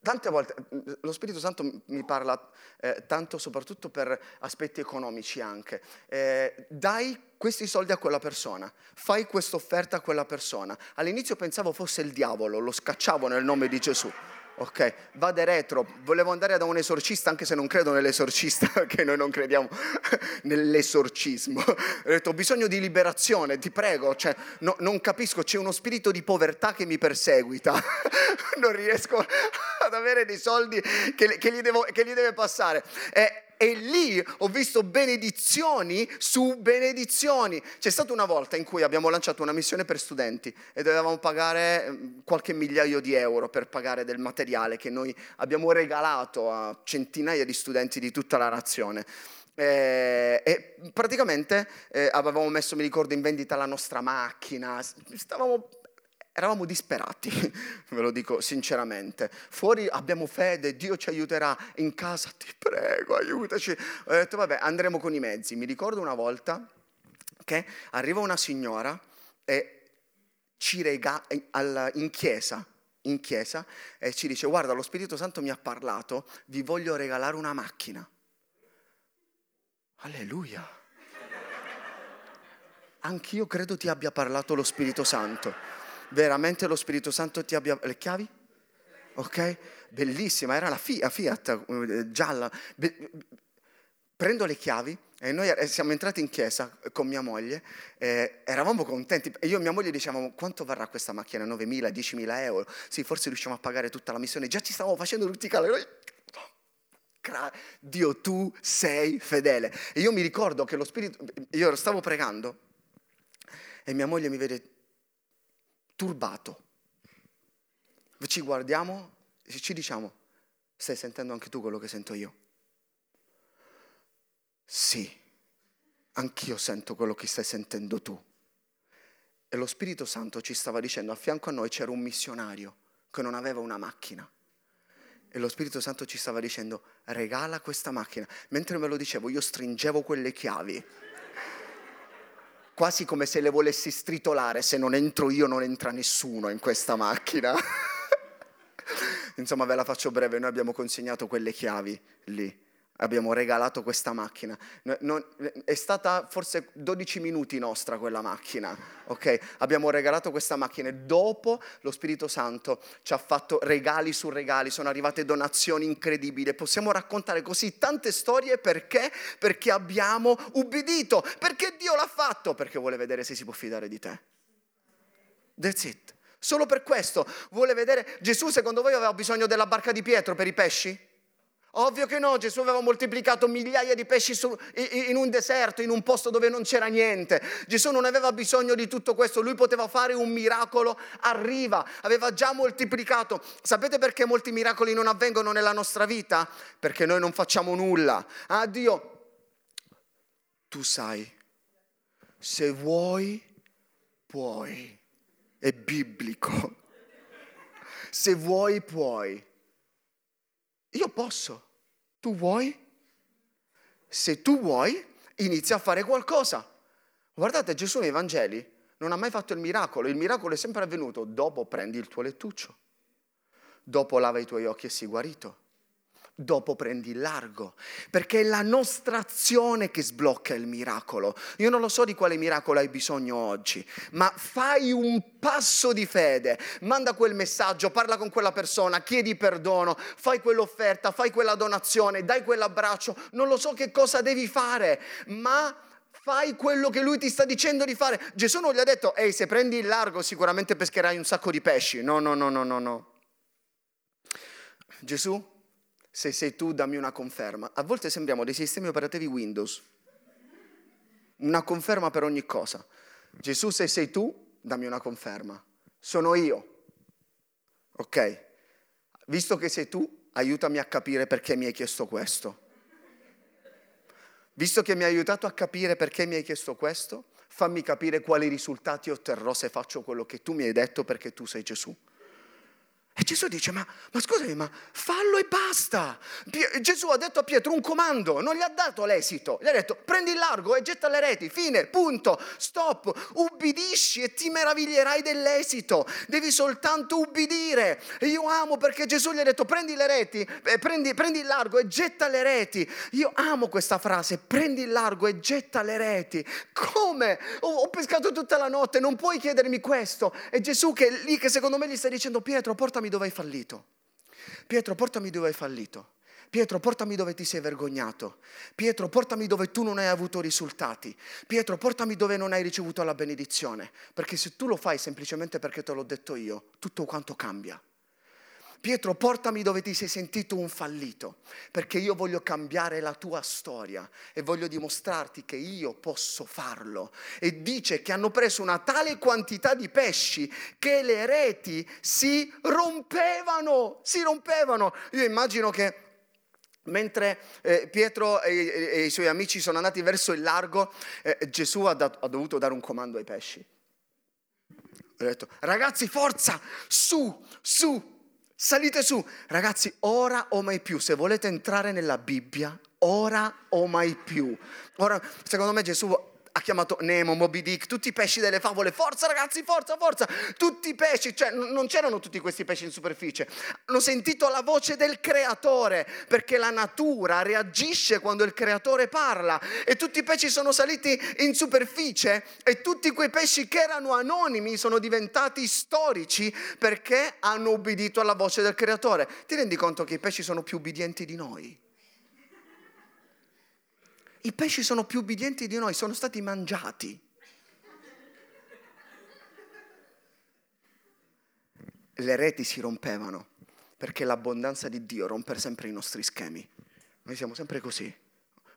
tante volte, lo Spirito Santo mi parla eh, tanto soprattutto per aspetti economici anche, eh, dai questi soldi a quella persona, fai questa offerta a quella persona. All'inizio pensavo fosse il diavolo, lo scacciavo nel nome di Gesù. Ok, vade retro. Volevo andare da un esorcista, anche se non credo nell'esorcista, perché noi non crediamo nell'esorcismo. Ho detto, ho bisogno di liberazione, ti prego. Cioè, no, non capisco, c'è uno spirito di povertà che mi perseguita. non riesco ad avere dei soldi che, che, gli, devo, che gli, deve passare. E, e lì ho visto benedizioni su benedizioni. C'è stata una volta in cui abbiamo lanciato una missione per studenti e dovevamo pagare ehm, qualche migliaio di euro per pagare del materiale che noi abbiamo regalato a centinaia di studenti di tutta la nazione. Eh, e praticamente eh, avevamo messo, mi ricordo, in vendita la nostra macchina, stavamo eravamo disperati, ve lo dico sinceramente. Fuori abbiamo fede, Dio ci aiuterà. In casa ti prego, aiutaci. Ho detto vabbè, andremo con i mezzi. Mi ricordo una volta che arriva una signora e ci rega in chiesa, in chiesa e ci dice guarda lo Spirito Santo mi ha parlato, vi voglio regalare una macchina. Alleluia. Anch'io credo ti abbia parlato lo Spirito Santo veramente lo Spirito Santo ti abbia... Le chiavi? Ok? Bellissima, era la Fiat eh, gialla. Prendo le chiavi e noi siamo entrati in chiesa con mia moglie, eh, eravamo contenti e io e mia moglie dicevamo quanto varrà questa macchina? 9.000, 10.000 euro? Sì, forse riusciamo a pagare tutta la missione, già ci stavamo facendo tutti i calori. Dio, tu sei fedele. E io mi ricordo che lo Spirito, io stavo pregando e mia moglie mi vede turbato. Ci guardiamo e ci diciamo, stai sentendo anche tu quello che sento io? Sì, anch'io sento quello che stai sentendo tu. E lo Spirito Santo ci stava dicendo, a fianco a noi c'era un missionario che non aveva una macchina. E lo Spirito Santo ci stava dicendo, regala questa macchina. Mentre me lo dicevo, io stringevo quelle chiavi quasi come se le volessi stritolare, se non entro io non entra nessuno in questa macchina. Insomma, ve la faccio breve, noi abbiamo consegnato quelle chiavi lì abbiamo regalato questa macchina. Non, è stata forse 12 minuti nostra quella macchina, ok? Abbiamo regalato questa macchina e dopo lo Spirito Santo ci ha fatto regali su regali, sono arrivate donazioni incredibili. Possiamo raccontare così tante storie perché? Perché abbiamo ubbidito. Perché Dio l'ha fatto? Perché vuole vedere se si può fidare di te. That's it. Solo per questo vuole vedere Gesù, secondo voi aveva bisogno della barca di Pietro per i pesci? Ovvio che no, Gesù aveva moltiplicato migliaia di pesci su, in un deserto, in un posto dove non c'era niente. Gesù non aveva bisogno di tutto questo, lui poteva fare un miracolo arriva, aveva già moltiplicato. Sapete perché molti miracoli non avvengono nella nostra vita? Perché noi non facciamo nulla. Ah Dio, tu sai, se vuoi, puoi. È biblico. Se vuoi, puoi. Io posso. Tu vuoi? Se tu vuoi, inizia a fare qualcosa. Guardate, Gesù nei Vangeli non ha mai fatto il miracolo, il miracolo è sempre avvenuto dopo prendi il tuo lettuccio, dopo lava i tuoi occhi e sei guarito dopo prendi il largo, perché è la nostra azione che sblocca il miracolo. Io non lo so di quale miracolo hai bisogno oggi, ma fai un passo di fede, manda quel messaggio, parla con quella persona, chiedi perdono, fai quell'offerta, fai quella donazione, dai quell'abbraccio, non lo so che cosa devi fare, ma fai quello che lui ti sta dicendo di fare. Gesù non gli ha detto, ehi, se prendi il largo sicuramente pescherai un sacco di pesci. No, no, no, no, no, no. Gesù se sei tu dammi una conferma. A volte sembriamo dei sistemi operativi Windows. Una conferma per ogni cosa. Gesù, se sei tu, dammi una conferma. Sono io. Ok? Visto che sei tu, aiutami a capire perché mi hai chiesto questo. Visto che mi hai aiutato a capire perché mi hai chiesto questo, fammi capire quali risultati otterrò se faccio quello che tu mi hai detto perché tu sei Gesù. E Gesù dice, ma, ma scusami, ma fallo e basta. Pie- Gesù ha detto a Pietro un comando, non gli ha dato l'esito. Gli ha detto, prendi il largo e getta le reti, fine, punto, stop. Ubbidisci e ti meraviglierai dell'esito. Devi soltanto ubbidire. E io amo perché Gesù gli ha detto, prendi le reti, eh, prendi, prendi il largo e getta le reti. Io amo questa frase, prendi il largo e getta le reti. Come? Ho, ho pescato tutta la notte, non puoi chiedermi questo. E Gesù che lì che secondo me gli sta dicendo, Pietro, portami dove hai fallito. Pietro, portami dove hai fallito. Pietro, portami dove ti sei vergognato. Pietro, portami dove tu non hai avuto risultati. Pietro, portami dove non hai ricevuto la benedizione. Perché se tu lo fai semplicemente perché te l'ho detto io, tutto quanto cambia. Pietro, portami dove ti sei sentito un fallito, perché io voglio cambiare la tua storia e voglio dimostrarti che io posso farlo. E dice che hanno preso una tale quantità di pesci che le reti si rompevano, si rompevano. Io immagino che Mentre eh, Pietro e, e, e, i suoi amici sono andati verso il largo, eh, Gesù ha, dat- ha, dovuto dare un comando ai pesci. Ha detto, ragazzi, forza, su, su, salite su. Ragazzi, ora o mai più, se volete entrare nella Bibbia, ora o mai più. Ora, secondo me Gesù ha chiamato Nemo, Moby Dick, tutti i pesci delle favole, forza ragazzi, forza, forza, tutti i pesci, cioè non c'erano tutti questi pesci in superficie, hanno sentito la voce del creatore, perché la natura reagisce quando il creatore parla e tutti i pesci sono saliti in superficie e tutti quei pesci che erano anonimi sono diventati storici perché hanno ubbidito alla voce del creatore. Ti rendi conto che i pesci sono più ubbidienti di noi? I pesci sono più ubbidienti di noi, sono stati mangiati. Le reti si rompevano perché l'abbondanza di Dio rompe sempre i nostri schemi. Noi siamo sempre così.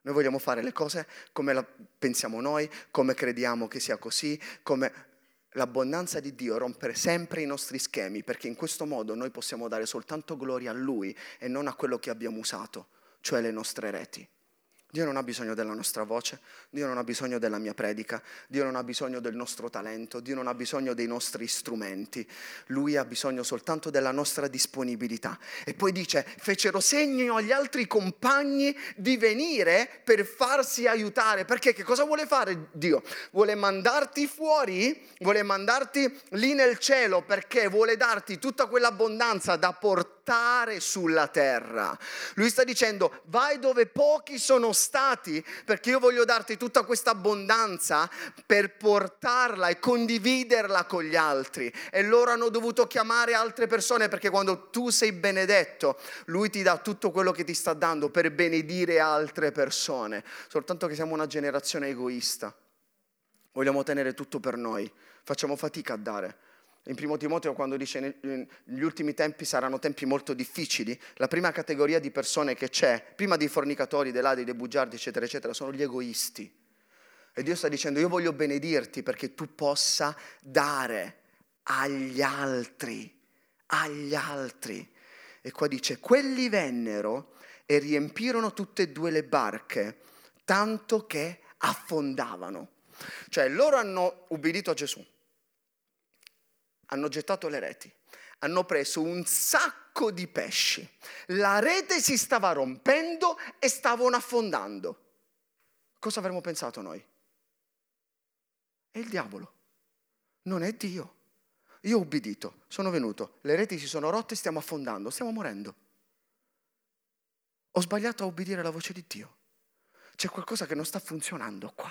Noi vogliamo fare le cose come la pensiamo noi, come crediamo che sia così, come l'abbondanza di Dio rompe sempre i nostri schemi, perché in questo modo noi possiamo dare soltanto gloria a Lui e non a quello che abbiamo usato, cioè le nostre reti. Dio non ha bisogno della nostra voce, Dio non ha bisogno della mia predica, Dio non ha bisogno del nostro talento, Dio non ha bisogno dei nostri strumenti, Lui ha bisogno soltanto della nostra disponibilità. E poi dice, fecero segno agli altri compagni di venire per farsi aiutare, perché che cosa vuole fare Dio? Vuole mandarti fuori, vuole mandarti lì nel cielo, perché vuole darti tutta quell'abbondanza da portare sulla terra. Lui sta dicendo, vai dove pochi sono stati, perché io voglio darti tutta questa abbondanza per portarla e condividerla con gli altri. E loro hanno dovuto chiamare altre persone perché quando tu sei benedetto, lui ti dà tutto quello che ti sta dando per benedire altre persone. Soltanto che siamo una generazione egoista. Vogliamo tenere tutto per noi, facciamo fatica a dare. In primo Timoteo quando dice negli ultimi tempi saranno tempi molto difficili, la prima categoria di persone che c'è, prima dei fornicatori, dei ladri, dei bugiardi, eccetera, eccetera, sono gli egoisti. E Dio sta dicendo io voglio benedirti perché tu possa dare agli altri, agli altri. E qua dice, quelli vennero e riempirono tutte e due le barche, tanto che affondavano. Cioè loro hanno ubbidito a Gesù hanno gettato le reti, hanno preso un sacco di pesci, la rete si stava rompendo e stavano affondando. Cosa avremmo pensato noi? È il diavolo, non è Dio. Io ho ubbidito, sono venuto, le reti si sono rotte, stiamo affondando, stiamo morendo. Ho sbagliato a ubbidire la voce di Dio. C'è qualcosa che non sta funzionando qua.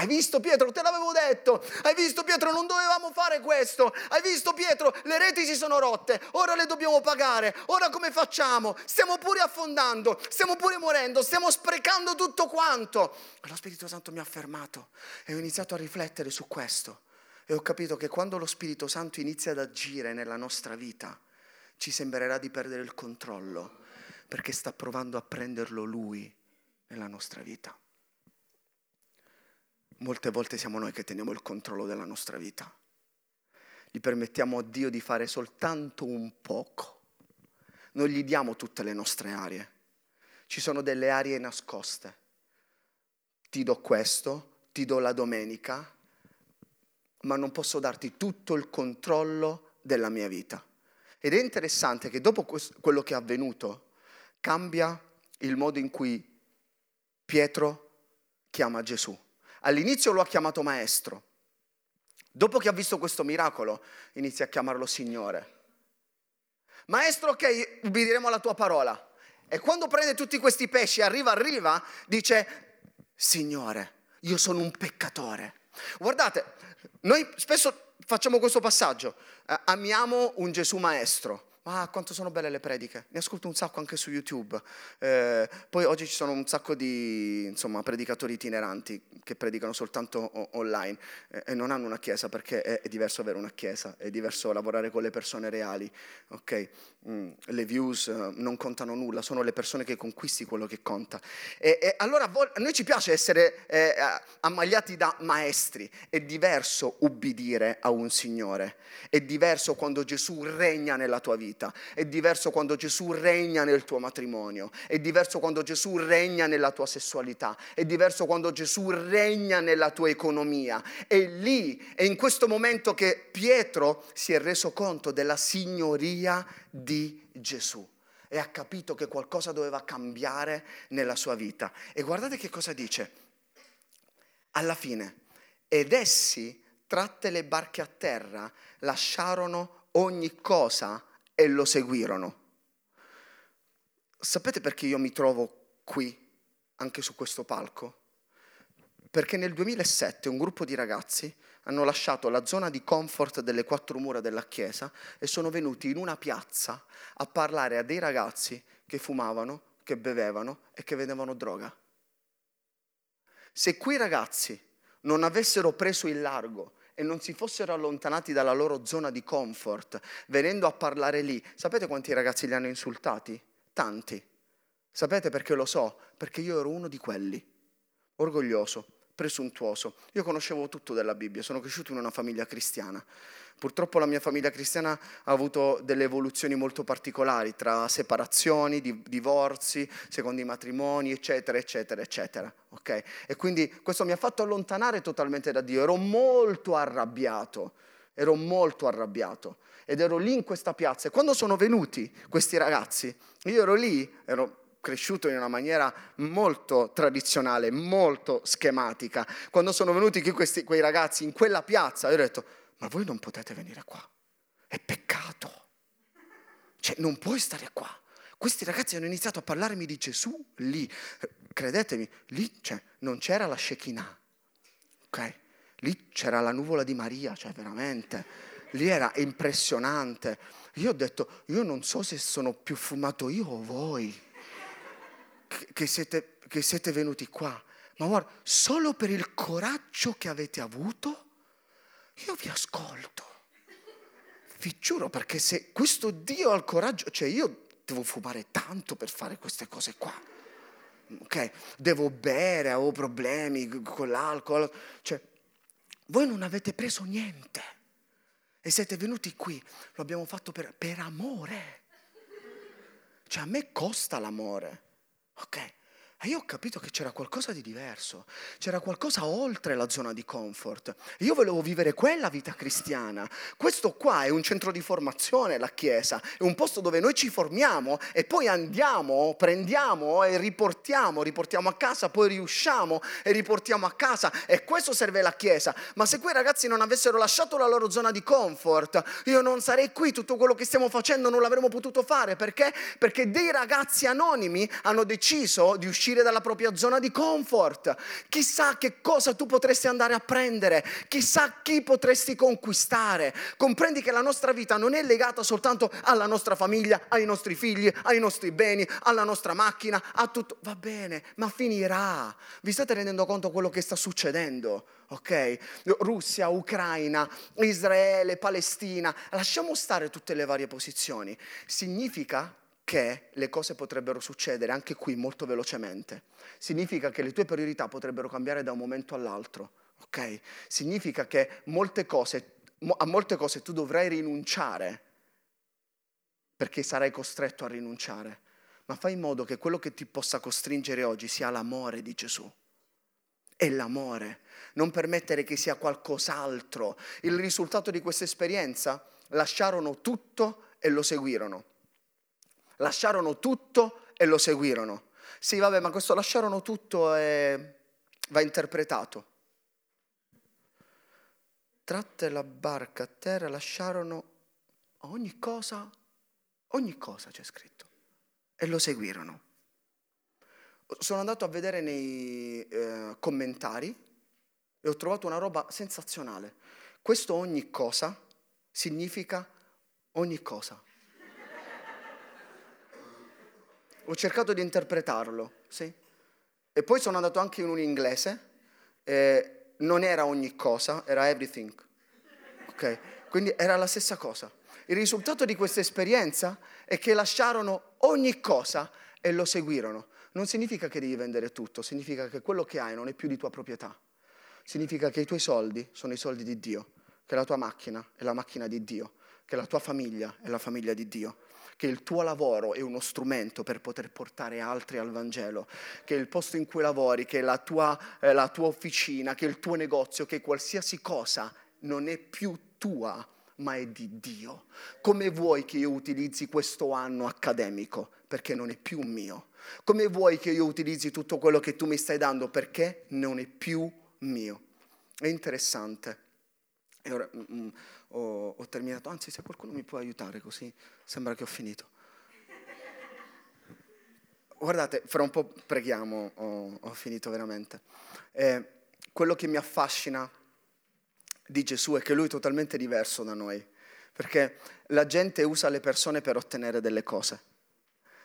Hai visto Pietro? Te l'avevo detto. Hai visto Pietro? Non dovevamo fare questo. Hai visto Pietro? Le reti si sono rotte. Ora le dobbiamo pagare. Ora come facciamo? Stiamo pure affondando. Stiamo pure morendo. Stiamo sprecando tutto quanto. E lo Spirito Santo mi ha fermato e ho iniziato a riflettere su questo. E ho capito che quando lo Spirito Santo inizia ad agire nella nostra vita, ci sembrerà di perdere il controllo perché sta provando a prenderlo Lui nella nostra vita molte volte siamo noi che teniamo il controllo della nostra vita. Gli permettiamo a Dio di fare soltanto un poco. Non gli diamo tutte le nostre aree. Ci sono delle aree nascoste. Ti do questo, ti do la domenica, ma non posso darti tutto il controllo della mia vita. Ed è interessante che dopo quello che è avvenuto cambia il modo in cui Pietro chiama Gesù. All'inizio lo ha chiamato maestro. Dopo che ha visto questo miracolo, inizia a chiamarlo Signore. Maestro, ok, ubbidiremo alla tua parola. E quando prende tutti questi pesci, arriva, arriva, dice, Signore, io sono un peccatore. Guardate, noi spesso facciamo questo passaggio, eh, amiamo un Gesù maestro, ma Ah, quanto sono belle le prediche. Ne ascolto un sacco anche su YouTube. Eh, poi oggi ci sono un sacco di insomma, predicatori itineranti che predicano soltanto o- online eh, e non hanno una chiesa perché è, è, diverso avere una chiesa, è diverso lavorare con le persone reali. Okay? Mm, le views uh, non contano nulla, sono le persone che conquisti quello che conta. E, e allora a noi ci piace essere eh, ammagliati da maestri. È diverso ubbidire a un Signore. È diverso quando Gesù regna nella tua vita vita, è diverso quando Gesù regna nel tuo matrimonio, è diverso quando Gesù regna nella tua sessualità, è diverso quando Gesù regna nella tua economia. È lì, è in questo momento che Pietro si è reso conto della signoria di Gesù e ha capito che qualcosa doveva cambiare nella sua vita. E guardate che cosa dice. Alla fine, ed essi, tratte le barche a terra, lasciarono ogni cosa e lo seguirono. Sapete perché io mi trovo qui, anche su questo palco? Perché nel 2007 un gruppo di ragazzi hanno lasciato la zona di comfort delle quattro mura della chiesa e sono venuti in una piazza a parlare a dei ragazzi che fumavano, che bevevano e che vedevano droga. Se quei ragazzi non avessero preso il largo e non si fossero allontanati dalla loro zona di comfort, venendo a parlare lì, sapete quanti ragazzi li hanno insultati? Tanti. Sapete perché lo so? Perché io ero uno di quelli, orgoglioso, presuntuoso. Io conoscevo tutto della Bibbia, sono cresciuto in una famiglia cristiana. Purtroppo la mia famiglia cristiana ha avuto delle evoluzioni molto particolari tra separazioni, divorzi, secondi matrimoni, eccetera, eccetera, eccetera. Okay? E quindi questo mi ha fatto allontanare totalmente da Dio. Ero molto arrabbiato, ero molto arrabbiato ed ero lì in questa piazza e quando sono venuti questi ragazzi, io ero lì, ero cresciuto in una maniera molto tradizionale, molto schematica. Quando sono venuti questi, quei ragazzi in quella piazza, io ho detto, ma voi non potete venire qua, è peccato. Cioè, non puoi stare qua. Questi ragazzi hanno iniziato a parlarmi di Gesù lì. Credetemi, lì cioè, non c'era la Shekinah, ok? Lì c'era la nuvola di Maria, cioè veramente. Lì era impressionante. Io ho detto, io non so se sono più fumato io o voi che siete, che siete venuti qua. Ma guarda, solo per il coraggio che avete avuto, io vi ascolto. Vi giuro, perché se questo Dio ha il coraggio, cioè io devo fumare tanto per fare queste cose qua. Ok? Devo bere, avevo problemi con l'alcol. Cioè, voi non avete preso niente. E siete venuti qui, lo abbiamo fatto per, per amore. Cioè, a me costa l'amore. Ok? E io ho capito che c'era qualcosa di diverso, c'era qualcosa oltre la zona di comfort. Io volevo vivere quella vita cristiana. Questo qua è un centro di formazione, la Chiesa, è un posto dove noi ci formiamo e poi andiamo, prendiamo e riportiamo, riportiamo a casa, poi riusciamo e riportiamo a casa. E questo serve la Chiesa. Ma se quei ragazzi non avessero lasciato la loro zona di comfort, io non sarei qui, tutto quello che stiamo facendo non l'avremmo potuto fare. Perché? Perché dei ragazzi anonimi hanno deciso di uscire uscire dalla propria zona di comfort. Chissà che cosa tu potresti andare a prendere, chissà chi potresti conquistare. Comprendi che la nostra vita non è legata soltanto alla nostra famiglia, ai nostri figli, ai nostri beni, alla nostra macchina, a tutto. Va bene, ma finirà. Vi state rendendo conto quello che sta succedendo? ok? Russia, Ucraina, Israele, Palestina, lasciamo stare tutte le varie posizioni. Significa che le cose potrebbero succedere anche qui molto velocemente. Significa che le tue priorità potrebbero cambiare da un momento all'altro, ok? Significa che molte cose, a molte cose tu dovrai rinunciare perché sarai costretto a rinunciare, ma fai in modo che quello che ti possa costringere oggi sia l'amore di Gesù. È l'amore, non permettere che sia qualcos'altro. Il risultato di questa esperienza lasciarono tutto e lo seguirono lasciarono tutto e lo seguirono. Sì, vabbè, ma questo lasciarono tutto e va interpretato. Tratte la barca a terra, lasciarono ogni cosa, ogni cosa c'è scritto, e lo seguirono. Sono andato a vedere nei eh, commentari e ho trovato una roba sensazionale. Questo ogni cosa significa ogni cosa. Ho cercato di interpretarlo, sì. E poi sono andato anche in un inglese, eh, non era ogni cosa, era everything. Ok? Quindi era la stessa cosa. Il risultato di questa esperienza è che lasciarono ogni cosa e lo seguirono. Non significa che devi vendere tutto, significa che quello che hai non è più di tua proprietà. Significa che i tuoi soldi sono i soldi di Dio, che la tua macchina è la macchina di Dio, che la tua famiglia è la famiglia di Dio che il tuo lavoro è uno strumento per poter portare altri al Vangelo, che il posto in cui lavori, che la tua, eh, la tua officina, che il tuo negozio, che qualsiasi cosa non è più tua, ma è di Dio. Come vuoi che io utilizzi questo anno accademico? Perché non è più mio. Come vuoi che io utilizzi tutto quello che tu mi stai dando? Perché non è più mio. È interessante. E ora, mm, mm ho, ho terminato, anzi se qualcuno mi può aiutare così sembra che ho finito. Guardate, fra un po' preghiamo, ho, ho finito veramente. Eh, quello che mi affascina di Gesù è che lui è totalmente diverso da noi, perché la gente usa le persone per ottenere delle cose,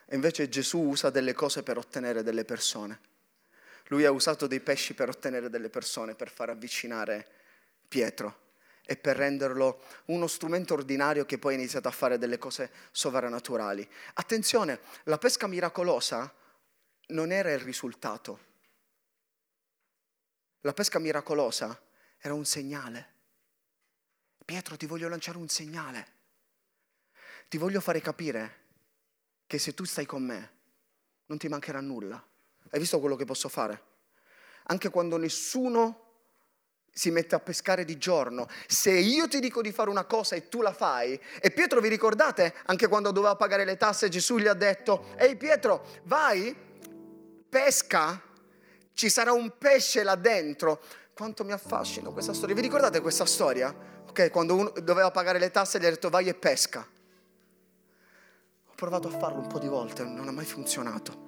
e invece Gesù usa delle cose per ottenere delle persone. Lui ha usato dei pesci per ottenere delle persone, per far avvicinare Pietro e per renderlo uno strumento ordinario che poi ha iniziato a fare delle cose sovrannaturali. Attenzione, la pesca miracolosa non era il risultato. La pesca miracolosa era un segnale. Pietro, ti voglio lanciare un segnale. Ti voglio fare capire che se tu stai con me non ti mancherà nulla. Hai visto quello che posso fare? Anche quando nessuno si mette a pescare di giorno. Se io ti dico di fare una cosa e tu la fai, e Pietro vi ricordate, anche quando doveva pagare le tasse, Gesù gli ha detto, ehi Pietro, vai, pesca, ci sarà un pesce là dentro. Quanto mi affascina questa storia. Vi ricordate questa storia? Ok, quando uno doveva pagare le tasse gli ha detto vai e pesca. Ho provato a farlo un po' di volte, non ha mai funzionato.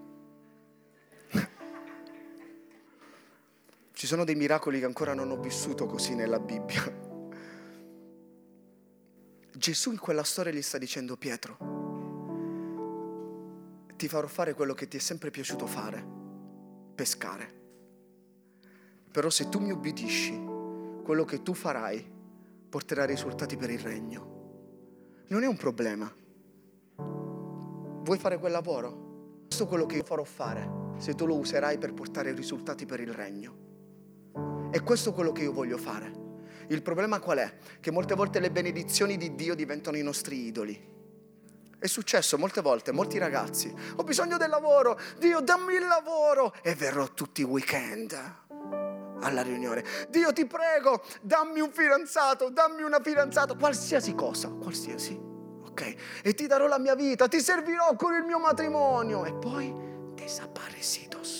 Ci sono dei miracoli che ancora non ho vissuto così nella Bibbia. Gesù in quella storia gli sta dicendo Pietro, ti farò fare quello che ti è sempre piaciuto fare, pescare. Però se tu mi ubbidisci, quello che tu farai porterà risultati per il regno. Non è un problema. Vuoi fare quel lavoro? Questo è quello che io farò fare se tu lo userai per portare risultati per il regno. E questo è quello che io voglio fare. Il problema qual è? Che molte volte le benedizioni di Dio diventano i nostri idoli. È successo molte volte, molti ragazzi, ho bisogno del lavoro, Dio dammi il lavoro e verrò tutti i weekend alla riunione. Dio ti prego, dammi un fidanzato, dammi una fidanzata, qualsiasi cosa, qualsiasi. Ok? E ti darò la mia vita, ti servirò con il mio matrimonio e poi desaparecidos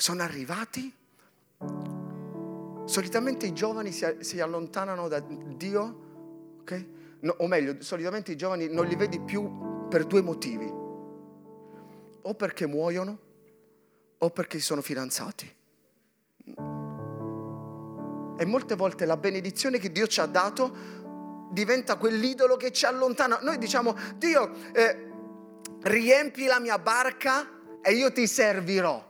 sono arrivati, solitamente i giovani si, allontanano da Dio, ok? No, o meglio, solitamente i giovani non li vedi più per due motivi, o perché muoiono o perché si sono fidanzati. E molte volte la benedizione che Dio ci ha dato diventa quell'idolo che ci allontana. Noi diciamo, Dio, eh, riempi la mia barca e io ti servirò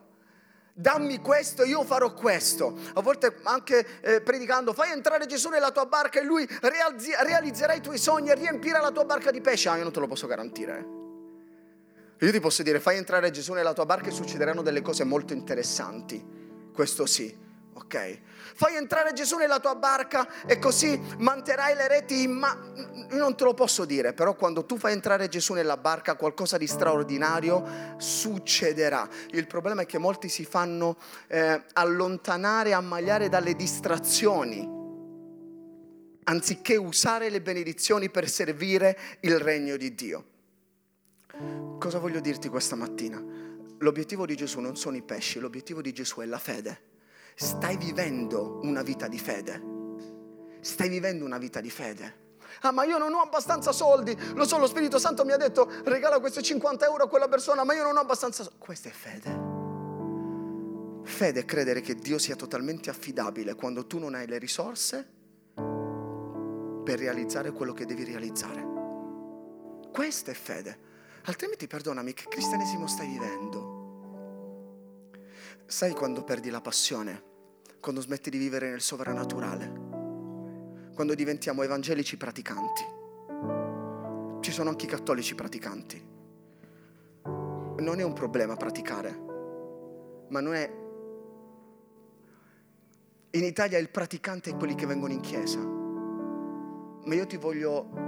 dammi questo, io farò questo. A volte anche eh, predicando, fai entrare Gesù nella tua barca e lui realizzi- realizzerà i tuoi sogni e riempirà la tua barca di pesce. Ah, io non te lo posso garantire. Io ti posso dire, fai entrare Gesù nella tua barca e succederanno delle cose molto interessanti. Questo sì ok? Fai entrare Gesù nella tua barca e così manterrai le reti in ma... Non te lo posso dire, però quando tu fai entrare Gesù nella barca qualcosa di straordinario succederà. Il problema è che molti si fanno eh, allontanare, ammagliare dalle distrazioni anziché usare le benedizioni per servire il regno di Dio. Cosa voglio dirti questa mattina? L'obiettivo di Gesù non sono i pesci, l'obiettivo di Gesù è la fede stai vivendo una vita di fede. Stai vivendo una vita di fede. Ah, ma io non ho abbastanza soldi. Lo so, lo Spirito Santo mi ha detto regala questi 50 euro a quella persona, ma io non ho abbastanza soldi. Questa è fede. Fede è credere che Dio sia totalmente affidabile quando tu non hai le risorse per realizzare quello che devi realizzare. Questa è fede. Altrimenti perdonami, che cristianesimo stai vivendo? Sai quando perdi la passione? Quando smetti di vivere nel sovrannaturale? Quando diventiamo evangelici praticanti. Ci sono anche i cattolici praticanti. Non è un problema praticare, ma non è... In Italia il praticante è quelli che vengono in chiesa. Ma io ti voglio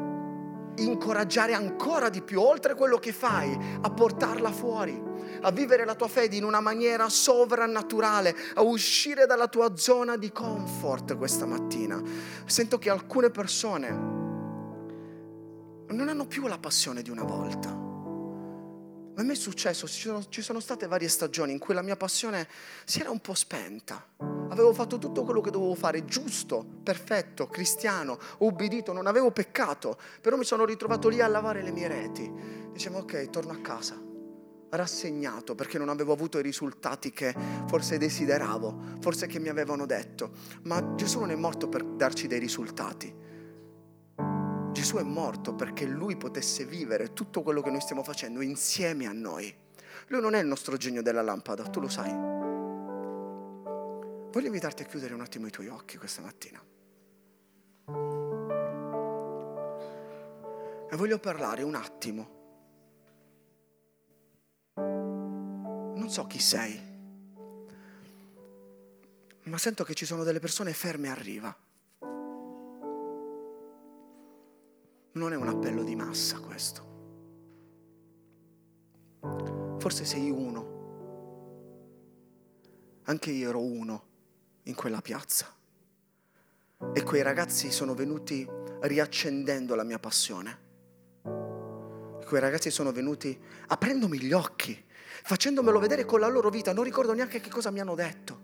incoraggiare ancora di più, oltre quello che fai, a portarla fuori, a vivere la tua fede in una maniera sovrannaturale, a uscire dalla tua zona di comfort questa mattina. Sento che alcune persone non hanno più la passione di una volta. A me è successo, ci sono, ci sono, state varie stagioni in cui la mia passione si era un po' spenta. Avevo fatto tutto quello che dovevo fare, giusto, perfetto, cristiano, ubbidito, non avevo peccato, però mi sono ritrovato lì a lavare le mie reti. Dicevo, ok, torno a casa, rassegnato perché non avevo avuto i risultati che forse desideravo, forse che mi avevano detto. Ma Gesù non è morto per darci dei risultati. Gesù è morto perché Lui potesse vivere tutto quello che noi stiamo facendo insieme a noi. Lui non è il nostro genio della lampada, tu lo sai. Voglio invitarti a chiudere un attimo i tuoi occhi questa mattina. E voglio parlare un attimo. Non so chi sei, ma sento che ci sono delle persone ferme a riva. Non è un appello di massa questo. Forse sei uno. Anche io ero uno in quella piazza. E quei ragazzi sono venuti riaccendendo la mia passione. Quei ragazzi sono venuti aprendomi gli occhi, facendomelo vedere con la loro vita. Non ricordo neanche che cosa mi hanno detto.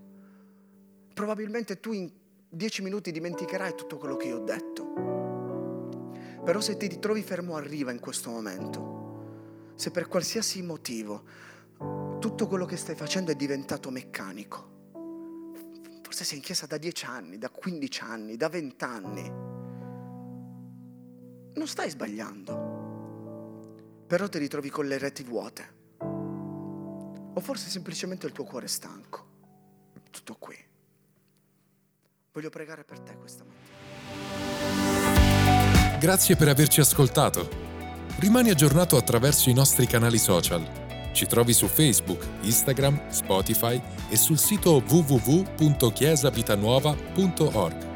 Probabilmente tu in dieci minuti dimenticherai tutto quello che io ho detto. Però se ti ritrovi fermo a riva in questo momento, se per qualsiasi motivo tutto quello che stai facendo è diventato meccanico, forse sei in chiesa da 10 anni, da 15 anni, da 20 anni, non stai sbagliando, però ti ritrovi con le reti vuote. O forse semplicemente il tuo cuore è stanco. Tutto qui. Voglio pregare per te questa mattina. Grazie per averci ascoltato. Rimani aggiornato attraverso i nostri canali social. Ci trovi su Facebook, Instagram, Spotify e sul sito www.chiesavitanuova.org.